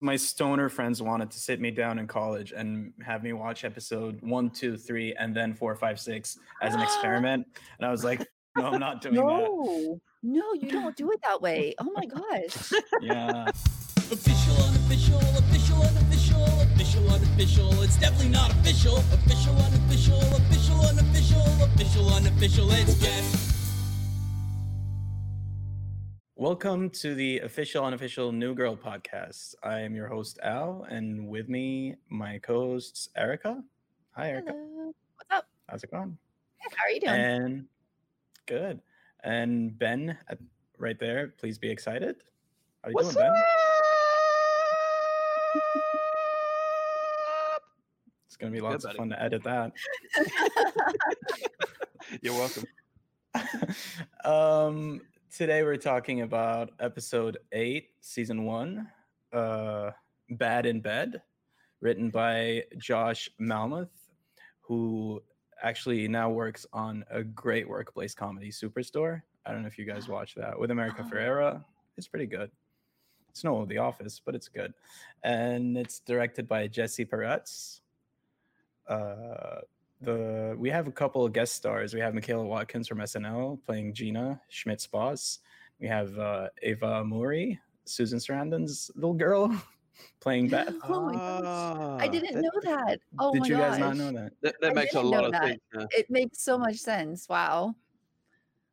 my stoner friends wanted to sit me down in college and have me watch episode one, two, three, and then four, five, six as an experiment. And I was like, no, I'm not doing that. No, no, you don't do it that way. Oh my gosh. Yeah. Official, unofficial, official, unofficial, official, unofficial. It's definitely not official. Official, unofficial, official, unofficial, official, unofficial. It's guess. Welcome to the official, unofficial New Girl podcast. I am your host, Al, and with me, my co hosts, Erica. Hi, Erica. Hello. What's up? How's it going? How are you doing? And good. And Ben, right there, please be excited. How you What's doing, Ben? It's gonna be lots of fun to edit that. You're welcome. um, today we're talking about episode eight, season one, uh, "Bad in Bed," written by Josh Malmuth, who actually now works on a great workplace comedy, Superstore. I don't know if you guys watch that with America Oh. Ferrera. It's pretty good. It's no The Office, but it's good, and it's directed by Jesse Peretz. Uh, the we have a couple of guest stars. We have Michaela Watkins from SNL playing Gina Schmidt's boss. We have uh, Eva Amurri, Susan Sarandon's little girl, playing Beth. Oh my gosh. I Ah, didn't that, know that. Oh Did my you gosh. guys not know that? That, that makes a lot of that. sense. yeah. It makes so much sense. Wow.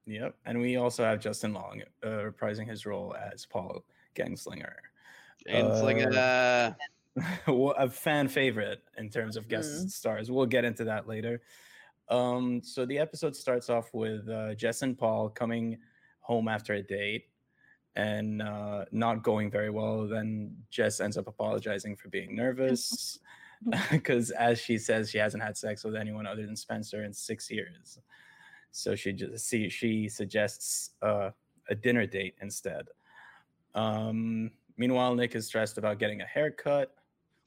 Yep. And we also have Justin Long uh, reprising his role as Paul Gangslinger. Anslinger. Wha- a fan favorite in terms of guest Mhm. stars. We'll get into that later. Um, so the episode starts off with uh, Jess and Paul coming home after a date and uh, not going very well. Then Jess ends up apologizing for being nervous because, as she says, she hasn't had sex with anyone other than Spencer in six years. So she just see she suggests uh, a dinner date instead. Um, meanwhile, Nick is stressed about getting a haircut,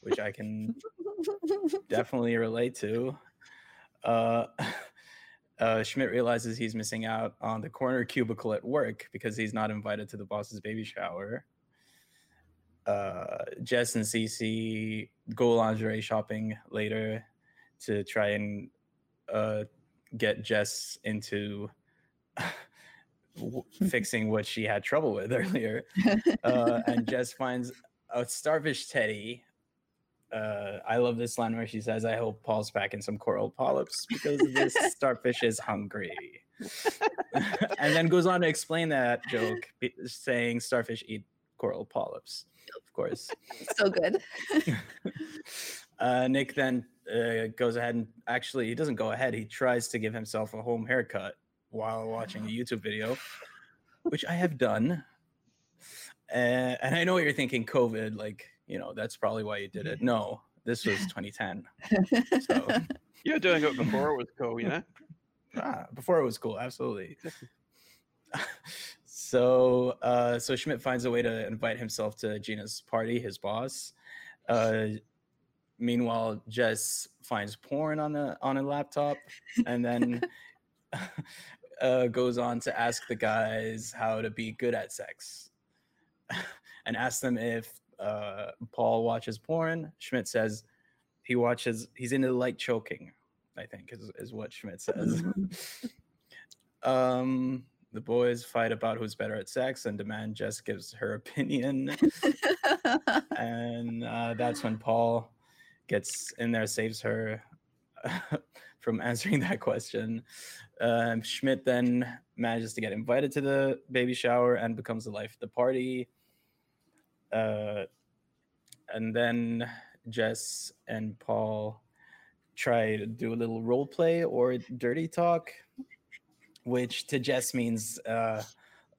which I can definitely relate to. Uh, uh, Schmidt realizes he's missing out on the corner cubicle at work because he's not invited to the boss's baby shower. Uh, Jess and Cece go lingerie shopping later to try and uh, get Jess into w- fixing what she had trouble with earlier. Uh, and Jess finds a starfish teddy uh, I love this line where she says, "I hope Paul's packing some coral polyps because this starfish is hungry," and then goes on to explain that joke, saying starfish eat coral polyps. Of course, so good. uh, Nick then uh, goes ahead and actually he doesn't go ahead. He tries to give himself a home haircut while watching a YouTube video, which I have done. Uh, and I know what you're thinking, COVID, like you know, that's probably why you did it. No, this was 2010. So You were doing it before it was cool, you know? ah, before it was cool, absolutely. so uh, so Schmidt finds a way to invite himself to Gina's party, his boss. Uh, meanwhile, Jess finds porn on the on a laptop, and then uh, goes on to ask the guys how to be good at sex, and ask them if uh, Paul watches porn. Schmidt says he watches. He's into light choking. I think is is what Schmidt says. um, the boys fight about who's better at sex and demand Jess gives her opinion, and uh, that's when Paul gets in there, saves her from answering that question. Um, Schmidt then manages to get invited to the baby shower and becomes the life of the party. Uh, and then Jess and Paul try to do a little role play or dirty talk, which to Jess means uh,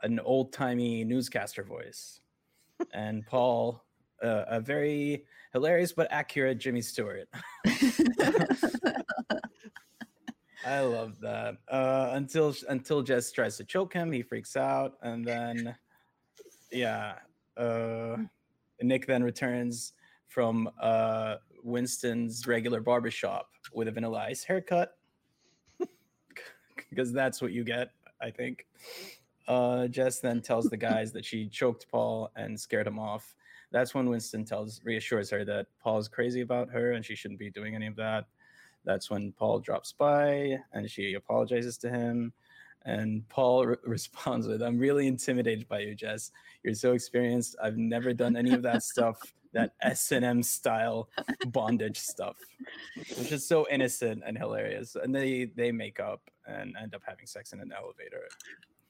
an old timey newscaster voice. And Paul, uh, a very hilarious but accurate Jimmy Stewart. I love that. Uh, until until Jess tries to choke him, he freaks out, and then yeah, uh, Nick then returns from uh, Winston's regular barbershop with a vanilla ice haircut because that's what you get, I think. Uh, Jess then tells the guys that she choked Paul and scared him off. That's when Winston tells reassures her that Paul's crazy about her and she shouldn't be doing any of that. That's when Paul drops by and she apologizes to him. And Paul re- responds with, I'm really intimidated by you, Jess. You're so experienced. I've never done any of that stuff, that S&M style bondage stuff, which is so innocent and hilarious. And they, they make up and end up having sex in an elevator.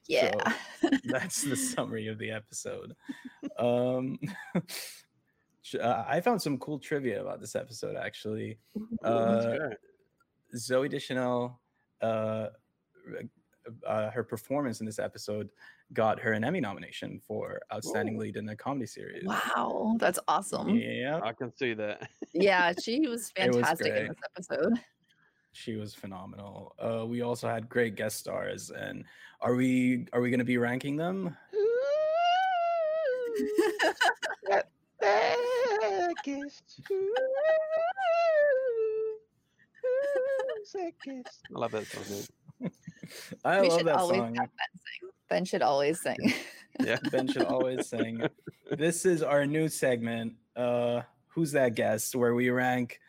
Yeah. That's the summary of the episode. Um, uh, I found some cool trivia about this episode, actually. Uh. Zooey Deschanel, uh, uh, her performance in this episode got her an Emmy nomination for Outstanding Ooh. Lead in a Comedy Series. wow, that's awesome. Yeah, Yeah, I can see that. Yeah, she was It was fantastic in this episode. she was phenomenal. Uh, we also had great guest stars, and are we are we going to be ranking them? I love that song. Dude. I we love that song. Ben sing. Ben should always sing. Yeah. Ben should always sing. This is our new segment, uh, Who's That Guest, where we rank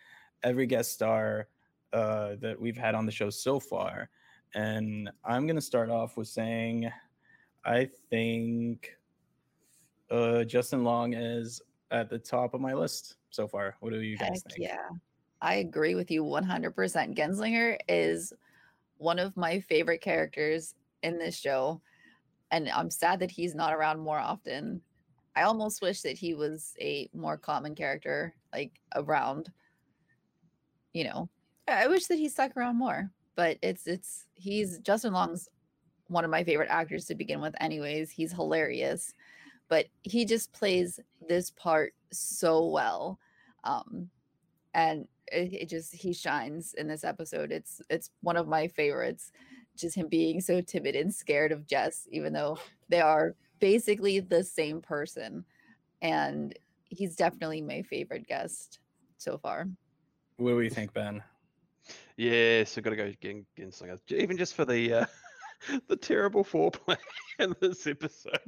every guest star uh, that we've had on the show so far. And I'm going to start off with saying I think uh, Justin Long is at the top of my list so far. What do you Heck guys think? yeah. I agree with you 100%. Genzlinger is one of my favorite characters in this show. And I'm sad that he's not around more often. I almost wish that he was a more common character, like around, you know. I wish that he stuck around more, but it's, it's, he's Justin Long's one of my favorite actors to begin with, anyways. He's hilarious, but he just plays this part so well. Um, and it, it just he shines in this episode it's it's one of my favorites just him being so timid and scared of jess even though they are basically the same person and he's definitely my favorite guest so far What do you think, Ben? Yes, I've got to go Gen- Genzlinger. J- Even just for the uh, the terrible foreplay in this episode.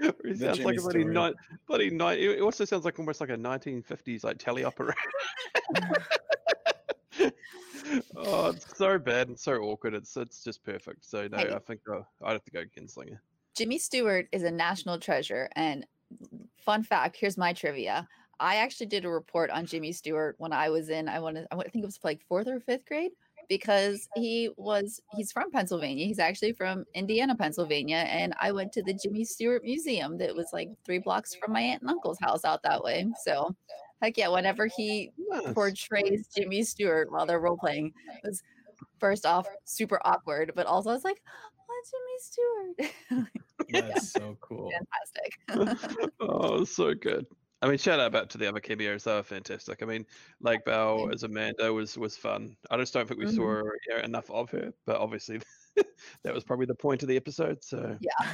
Where he The sounds like a bloody night, bloody night. It also sounds like almost like a 1950s like teleoperator. oh, it's so bad and so awkward. It's it's just perfect. So no, Hey. I think uh, I'd have to go Genzlinger. jimmy stewart is a national treasure and fun fact here's my trivia i actually did a report on jimmy stewart when i was in i want to I think it was like fourth or fifth grade because he was he's from pennsylvania he's actually from indiana pennsylvania and i went to the jimmy stewart museum that was like three blocks from my aunt and uncle's house out that way so heck yeah whenever he Nice. portrays jimmy stewart while they're role playing it was first off super awkward but also it's like oh jimmy stewart That's so cool. fantastic oh, so good. I mean, shout out back to the other cameos; they were fantastic. I mean, Lake Bell as Amanda was was fun. I just don't think we Mhm. saw you know, enough of her, but obviously that was probably the point of the episode. So yeah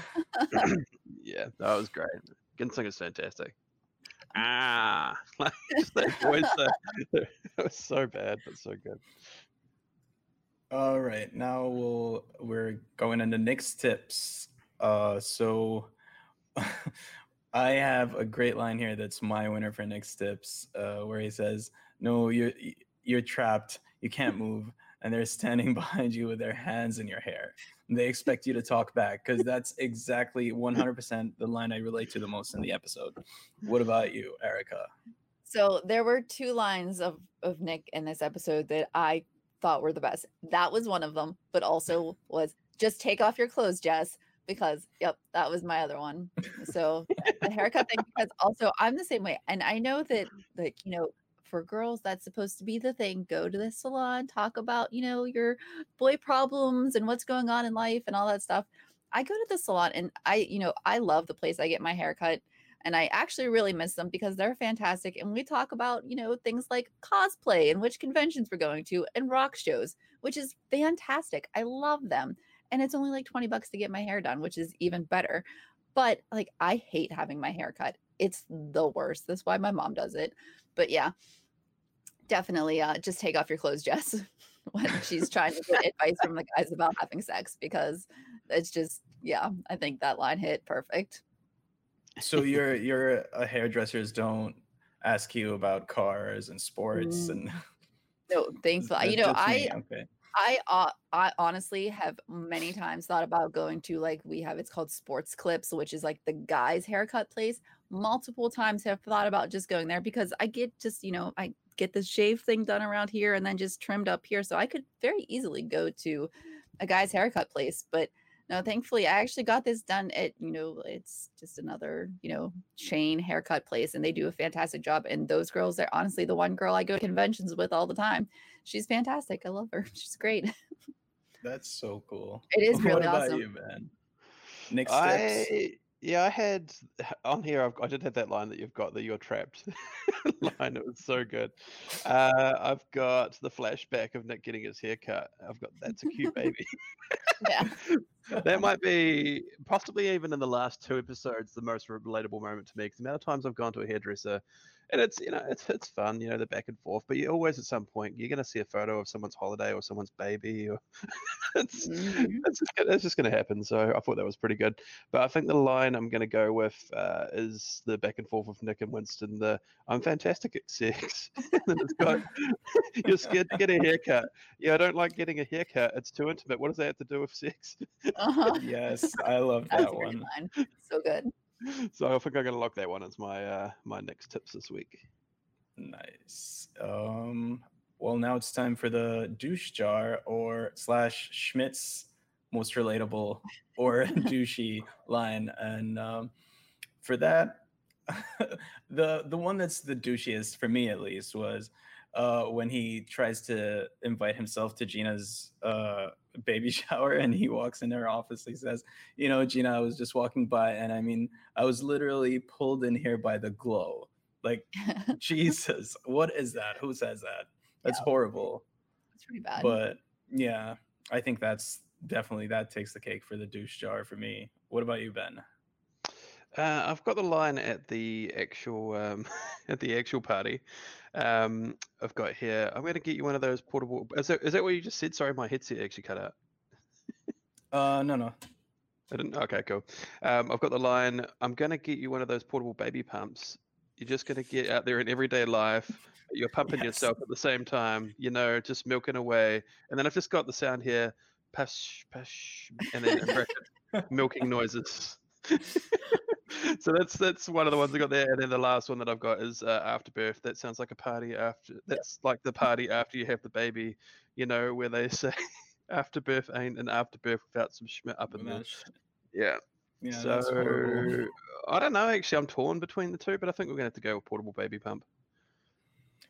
yeah, that was great. Genzlinger's fantastic. Ah, like that voice. it was so bad, but so good. All right, now we'll we're going into Nick's tips. Uh, so I have a great line here that's my winner for Nick's tips, uh, where he says, "No, you're you're trapped. You can't move, and they're standing behind you with their hands in your hair. They expect you to talk back because that's exactly 100% the line I relate to the most in the episode. What about you, Erica? So there were two lines of of Nick in this episode that I thought were the best. That was one of them, but also was just take off your clothes, Jess, because yep, that was my other one. So the haircut thing, because also I'm the same way, and I know that like you know. For girls, that's supposed to be the thing. Go to the salon, talk about, you know, your boy problems and what's going on in life and all that stuff. I go to the salon and I, you know, I love the place I get my hair cut and I actually really miss them because they're fantastic. And we talk about, you know, things like cosplay and which conventions we're going to and rock shows, which is fantastic. I love them. And it's only like 20 bucks to get my hair done, which is even better. But like, I hate having my hair cut. It's the worst. That's why my mom does it. But yeah, definitely uh, just take off your clothes, Jess, when she's trying to get advice from the guys about having sex because it's just, yeah, I think that line hit perfect. So your your uh, hairdressers don't ask you about cars and sports Mm, and No, thankfully, you know, I okay. I uh, I honestly have many times thought about going to like we have it's called Sports Clips, which is like the guys' haircut place. Multiple times have thought about just going there because I get just you know I get the shave thing done around here and then just trimmed up here, so I could very easily go to a guy's haircut place. But no, thankfully, I actually got this done at you know it's just another you know chain haircut place, and they do a fantastic job. And those girls, they're honestly the one girl I go to conventions with all the time she's fantastic. I love her. She's great. That's so cool. It is what really about awesome. you, man? Nick Stips? I yeah, I had on here. I've, I did have that line that you've got that you're trapped line. It was so good. Uh, I've got the flashback of Nick getting his hair cut. I've got that's a cute baby. Yeah. that might be possibly even in the last two episodes the most relatable moment to me. Because the amount of times I've gone to a hairdresser, and it's you know it's it's fun, you know the back and forth. But you always at some point you're gonna see a photo of someone's holiday or someone's baby, or it's Mhm. that's just, gonna- just going to happen. So I thought that was pretty good. But I think the line I'm going to go with uh, is the back and forth with Nick and Winston. The I'm fantastic at sex. and then it's got you're scared to get a haircut. Yeah, I don't like getting a haircut. It's too intimate. What does that have to do with sex? Uh-huh. yes, I love That's that one. So good. so I think I'm going to lock that one as my uh, my next tips this week. Nice. Um, well, now it's time for the douche jar or slash Schmidt's most relatable or douchey line, and um, for that, the the one that's the douchiest for me at least was uh, when he tries to invite himself to Gina's uh, baby shower and he walks in her office. He says, "You know, Gina, I was just walking by, and I mean, I was literally pulled in here by the glow." Like Jesus, what is that? Who says that? That's Yeah. horrible. It's pretty bad. But yeah, I think that's definitely that takes the cake for the douche jar for me. What about you, Ben? Uh, I've got the line at the actual um, at the actual party. Um, I've got here. I'm going to get you one of those portable. Is that is that what you just said? Sorry, my headset actually cut out. Uh, no, no. I didn't. Okay, cool. Um, I've got the line. I'm going to get you one of those portable baby pumps. You're just going to get out there in everyday life. You're pumping Yes. yourself at the same time. You know, just milking away. And then I've just got the sound here, pash pash, and then bracket, milking noises. so that's that's one of the ones I got there, and then the last one that I've got is uh, afterbirth. That sounds like a party after. That's like the party after you have the baby, you know, where they say afterbirth ain't an afterbirth without some schmidt up in there. Yeah. Yeah, so I don't know. Actually, I'm torn between the two, but I think we're gonna have to go with portable baby pump.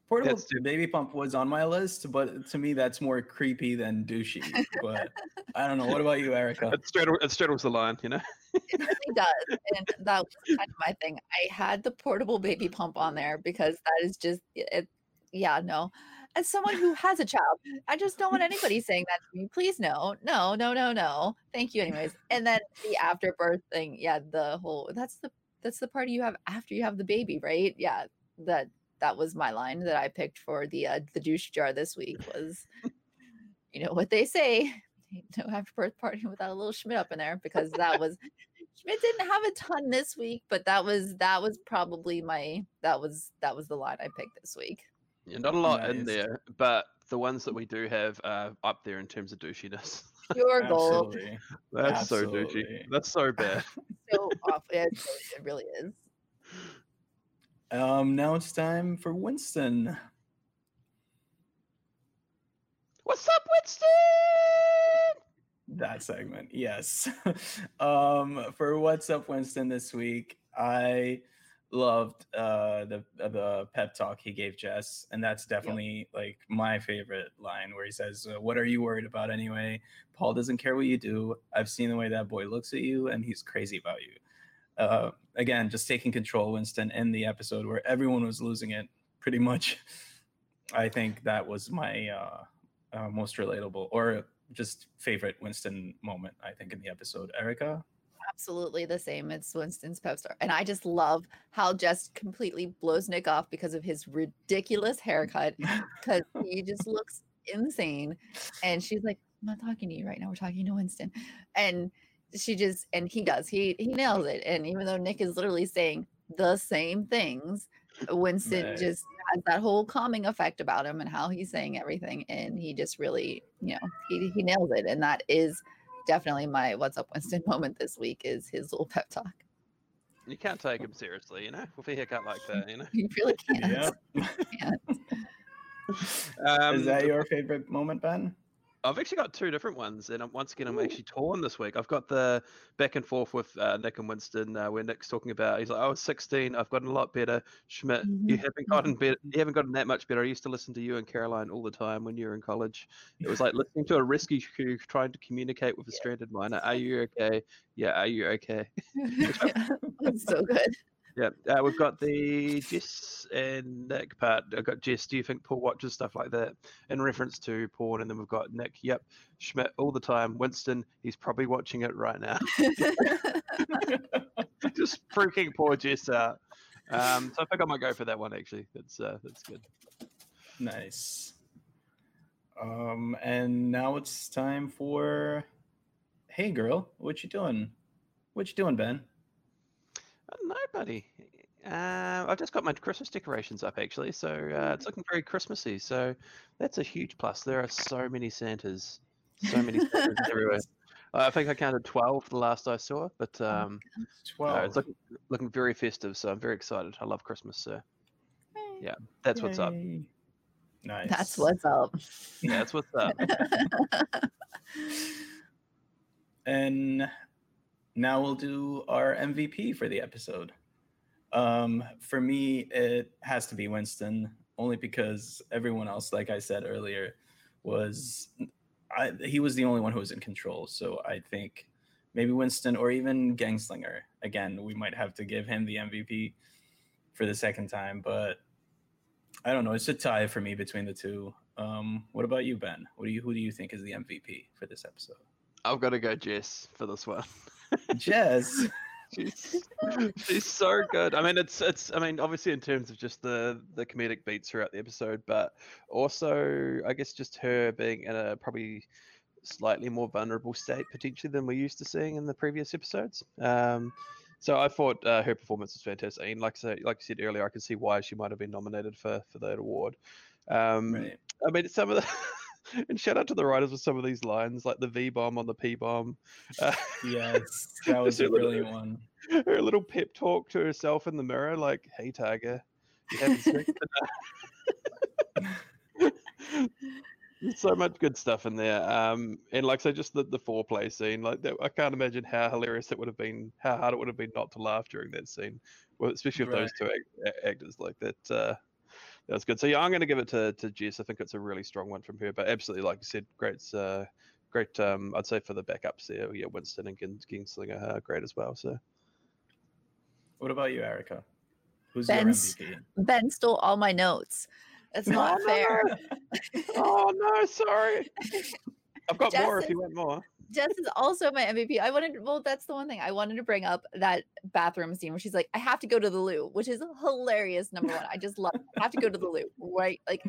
Portable That's too- baby pump was on my list, but to me that's more creepy than douchey. But I don't know. What about you, Erica? It straddles, it straddles the line, you know. it really does. And that was kind of my thing. I had the portable baby pump on there because that is just it. Yeah, no. As someone who has a child, I just don't want anybody saying that to me. Please, no, no, no, no, no. Thank you, anyways. And then the afterbirth thing. Yeah, the whole that's the that's the party you have after you have the baby, right? Yeah, that that was my line that I picked for the uh, the douche jar this week was, you know what they say, no afterbirth party without a little Schmidt up in there because that was Schmidt didn't have a ton this week, but that was that was probably my that was that was the line I picked this week. Yeah, not a lot in there, but the ones that we do have are up there in terms of douchiness. Pure gold. Absolutely. That's so douchey. That's so bad. So awful. It, it really is. Um, now it's time for Winston. What's up, Winston? That segment, yes. um, for what's up, Winston, this week, I loved uh the uh, the pep talk he gave Jess, and that's definitely like my favorite line where he says, uh, "What are you worried about anyway? Paul doesn't care what you do. I've seen the way that boy looks at you, and he's crazy about you." Uh, again, just taking control, Winston, in the episode where everyone was losing it, pretty much. I think that was my uh, uh, most relatable or just favorite Winston moment, I think, in the episode. Erica? Absolutely the same. It's Winston's pep star. And I just love how Jess completely blows Nick off because of his ridiculous haircut. Because he just looks insane. And she's like, I'm not talking to you right now. We're talking to Winston. And she just and he does he he nails it and even though nick is literally saying the same things winston Right. just has that whole calming effect about him and how he's saying everything and he just really you know he, he nails it and that is definitely my what's up winston moment this week is his little pep talk You can't take him seriously, you know, with a haircut like that, you know. you really can't Yeah. Um, Is that your favorite moment, Ben? I've actually got two different ones, and I'm, once again, I'm actually torn this week. I've got the back and forth with uh, Nick and Winston, uh, where Nick's talking about he's like, "I was 16, I've gotten a lot better." Schmidt, you Mhm, haven't gotten better. You haven't gotten that much better. I used to listen to you and Caroline all the time when you were in college. It was like listening to a rescue crew trying to communicate with a stranded miner. Are you okay? Yeah, are you okay? it's so good Yeah, uh, we've got the Jess and Nick part. I've got Jess. Do you think Paul watches stuff like that in reference to porn? And then we've got Nick. Yep, Schmidt all the time. Winston, he's probably watching it right now. Just freaking poor Jess out. Um, so I think I might go for that one. Actually, that's uh, that's good. Nice. Um, and now it's time for Hey girl, what you doing? What you doing, Ben? Uh, no, buddy. Uh, I've just got my Christmas decorations up actually, so uh, it's looking very Christmassy. So that's a huge plus. There are so many Santas, so many Santas everywhere. I think I counted twelve the last I saw, but um, no, Twelve. it's looking, looking very festive. So I'm very excited. I love Christmas. So Yeah. that's what's up. Nice. that's what's up Yeah, that's what's up. And now we'll do our MVP for the episode. Um, for me, it has to be Winston, only because everyone else, like I said earlier, was I, he was the only one who was in control. So I think maybe Winston or even Gangslinger. Again, we might have to give him the MVP for the second time, but I don't know. It's a tie for me between the two. Um, what about you, Ben? What do you who do you think is the MVP for this episode? I've got to go Jess for this one. Jess. she's she's so good. I mean, it's it's. I mean, obviously in terms of just the the comedic beats throughout the episode, but also I guess just her being in a probably slightly more vulnerable state potentially than we're used to seeing in the previous episodes. Um, so I thought uh, her performance was fantastic. And like I said, like I said earlier, I can see why she might have been nominated for for that award. Um, right. I mean, some of the. And shout out to the writers with some of these lines, like the V bomb on the P bomb. Uh, Yes, that was a her little- brilliant one. her little pep talk to herself in the mirror, like, "Hey, Tiger, you having sex tonight?" So much good stuff in there. Um, and like I say, just the, the foreplay scene, like that, I can't imagine how hilarious it would have been, how hard it would have been not to laugh during that scene, well, especially with those two act- actors like that. Uh, that was good. So yeah, I'm going to give it to to Jess. I think it's a really strong one from her, but absolutely, like you said, great. Uh, great. Um, I'd say for the backups there, yeah, Winston and Gin- Genzlinger are great as well. So. What about you, Erica? Who's Ben's- your MVP? ben stole all my notes that's not no, fair oh no, sorry. I've got more if you want more. Jess is also my MVP. I wanted, well, that's the one thing I wanted to bring up that bathroom scene where she's like, I have to go to the loo, which is hilarious. Number one, I just love, it. I have to go to the loo, right? Like,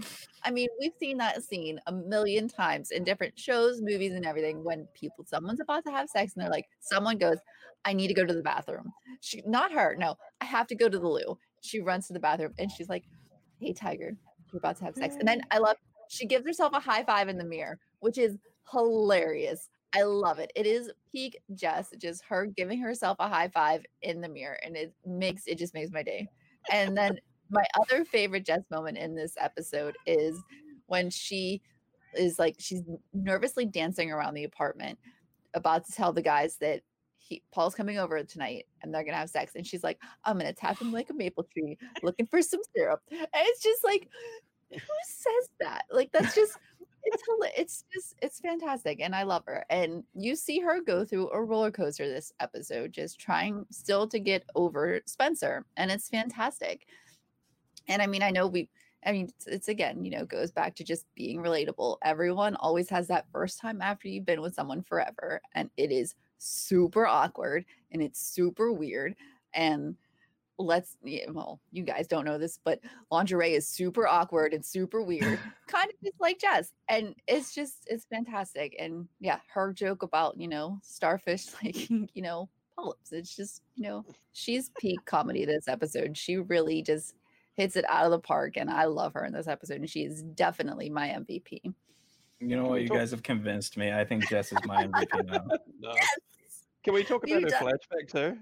I mean, we've seen that scene a million times in different shows, movies, and everything. When people, someone's about to have sex, and they're like, someone goes, I need to go to the bathroom. She, not her, no, I have to go to the loo. She runs to the bathroom, and she's like, Hey, Tiger, you're about to have sex. And then I love, she gives herself a high five in the mirror, which is hilarious. I love it. It is peak Jess, just her giving herself a high five in the mirror, and it makes it just makes my day. And then my other favorite Jess moment in this episode is when she is like she's nervously dancing around the apartment, about to tell the guys that he Paul's coming over tonight and they're gonna have sex, and she's like, "I'm gonna tap him like a maple tree, looking for some syrup." And it's just like, who says that? Like that's just it's it's just it's fantastic and i love her and you see her go through a roller coaster this episode just trying still to get over spencer and it's fantastic. And i mean i know we i mean it's, it's again you know goes back to just being relatable. Everyone always has that first time after you've been with someone forever and it is super awkward and it's super weird and let's yeah, well, you guys don't know this, but lingerie is super awkward and super weird, kind of just like Jess. And it's just it's fantastic. And yeah, her joke about, you know, starfish like, you know, polyps. It's just, you know, she's peak comedy this episode. She really just hits it out of the park. And I love her in this episode. And she is definitely my MVP. You know what? You talk- guys have convinced me. I think Jess is my MVP now. No. Can we talk You about her done- flashback too?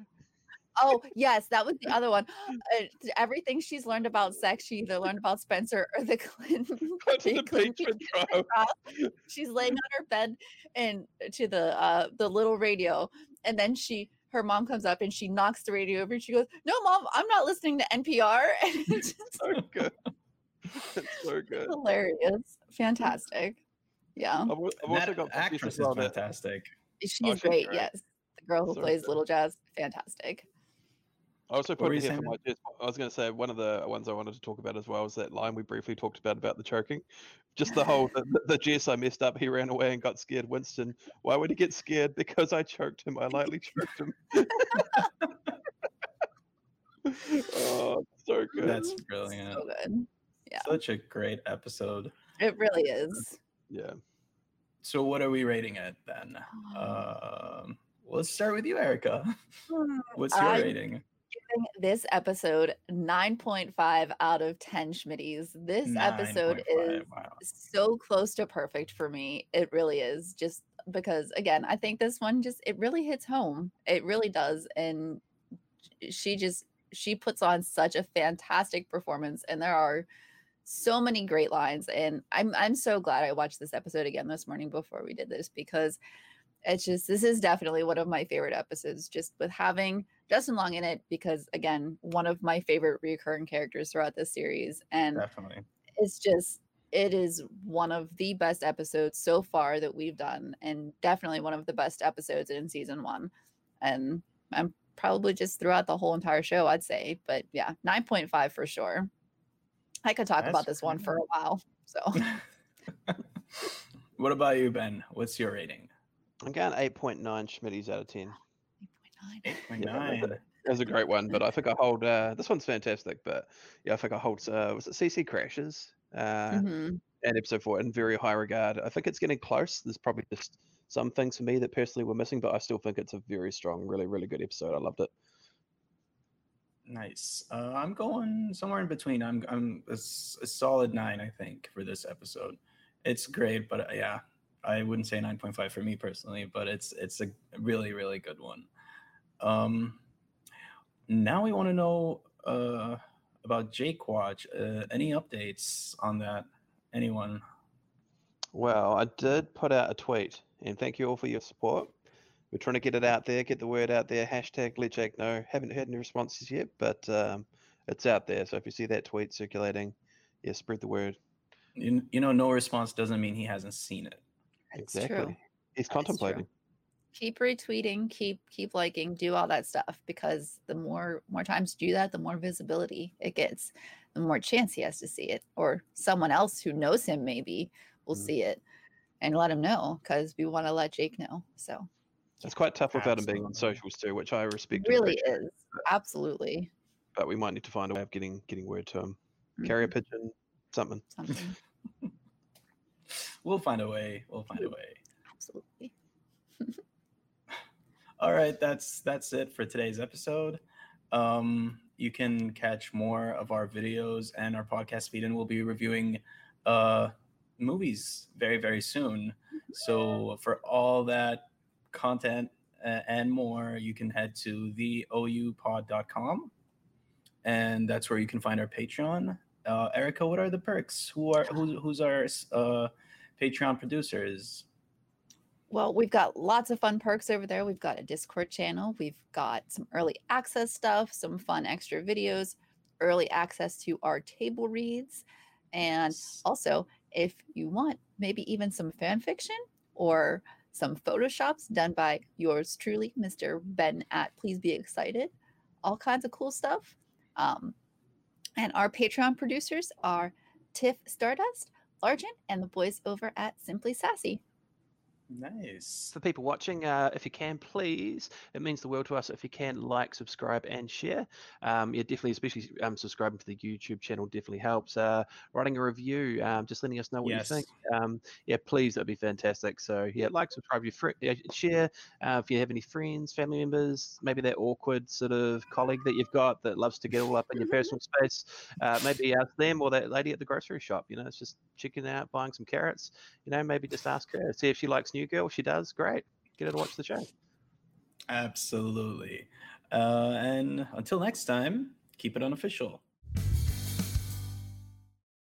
Oh, yes, that was the other one. Uh, everything she's learned about sex, she either learned about Spencer or the Clinton. The Big Clinton impeachment trial. trial. She's laying on her bed and to the uh the little radio, and then she her mom comes up and she knocks the radio over and she goes, "No, mom, I'm not listening to NPR." And it's just So good. It's so good. hilarious, fantastic. Yeah, I've, I've that actress is fantastic. she's Oh, she's great. great. Yes, the girl who So plays good. Little Jazz, fantastic. I also What put it you here for my Jess. I was going to say one of the ones I wanted to talk about as well was that line we briefly talked about about the choking. Just the whole the, the, the Jess I messed up. He ran away and got scared. Winston, why would he get scared? Because I choked him. I lightly choked him. oh, so good. That's brilliant. So good. Yeah. Such a great episode. It really is. yeah. So what are we rating it then? Um, let's start with you, Erica. What's your I- rating? Giving this episode 9.5 out of 10 schmitties. This episode 9.5, is Wow. so close to perfect for me. It really is. Just because again, I think this one just it really hits home. It really does. And she just she puts on such a fantastic performance and there are so many great lines and I'm I'm so glad I watched this episode again this morning before we did this because it's just this is definitely one of my favorite episodes just with having Justin Long in it because again one of my favorite recurring characters throughout this series and Definitely. it's just it is one of the best episodes so far that we've done and definitely one of the best episodes in season one and i'm probably just throughout the whole entire show i'd say but yeah 9.5 for sure i could talk about That's this one for a while so what about you, Ben? What's your rating? I'm going 8.9 Schmitties out of 10. 8.9. Yeah, It was a great one, but I think I hold uh, this one's fantastic. But yeah, I think I hold uh, was it Cece crashes uh, Mhm. and episode four in very high regard. I think it's getting close. There's probably just some things for me that personally were missing, but I still think it's a very strong, really, really good episode. I loved it. Nice. Uh, I'm going somewhere in between. I'm I'm a, s- a solid nine, I think, for this episode. It's great, but uh, yeah, I wouldn't say 9.5 for me personally, but it's it's a really really good one. Um, now we want to know uh about Jake Watch. Uh, any updates on that? Anyone? Well, I did put out a tweet, and thank you all for your support. We're trying to get it out there, get the word out there. Hashtag let Jake know. Haven't heard any responses yet, but um, it's out there. So if you see that tweet circulating, yeah, spread the word. You, you know, no response doesn't mean he hasn't seen it. It's exactly. true. He's That is true. contemplating. Keep retweeting keep keep liking do all that stuff because the more more times you do that the more visibility it gets the more chance he has to see it or someone else who knows him maybe will Mm. see it and let him know because we want to let jake know so It's quite tough without him being on socials too, which I respect. and really appreciate, is absolutely But we might need to find a way of getting getting word to him. Carrier Mhm. pigeon, something. something We'll find a way. We'll find a way. absolutely All right, that's that's it for today's episode. Um, you can catch more of our videos and our podcast feed, and we'll be reviewing uh, movies very very soon. So for all that content and more, you can head to theoupod.com, and that's where you can find our Patreon. Uh, Erica, what are the perks? Who are who's who's our uh, Patreon producers? Well, we've got lots of fun perks over there. We've got a Discord channel. We've got some early access stuff, some fun extra videos, early access to our table reads. And also, if you want maybe even some fan fiction or some photoshops done by yours truly, Mr. Ben at Please Be Excited, all kinds of cool stuff. Um, and our Patreon producers are Tiff Stardust, Largent, and the boys over at Simply Sassy. Nice. for people watching, uh, if you can, please, it means the world to us. If you can, like, subscribe, and share. Um, yeah, definitely, especially um, subscribing to the YouTube channel definitely helps. Uh, writing a review, um, just letting us know what Yes. you think. Um, yeah, please, that'd be fantastic. So, yeah, like, subscribe, your fri uh, share. Uh, if you have any friends, family members, maybe that awkward sort of colleague that you've got that loves to get all up in your personal space, uh, maybe ask them or that lady at the grocery shop. You know, it's just checking out, buying some carrots. You know, maybe just ask her, see if she likes New Girl. She does, great. Get her to watch the show. Absolutely. Uh, and until next time, keep it unofficial.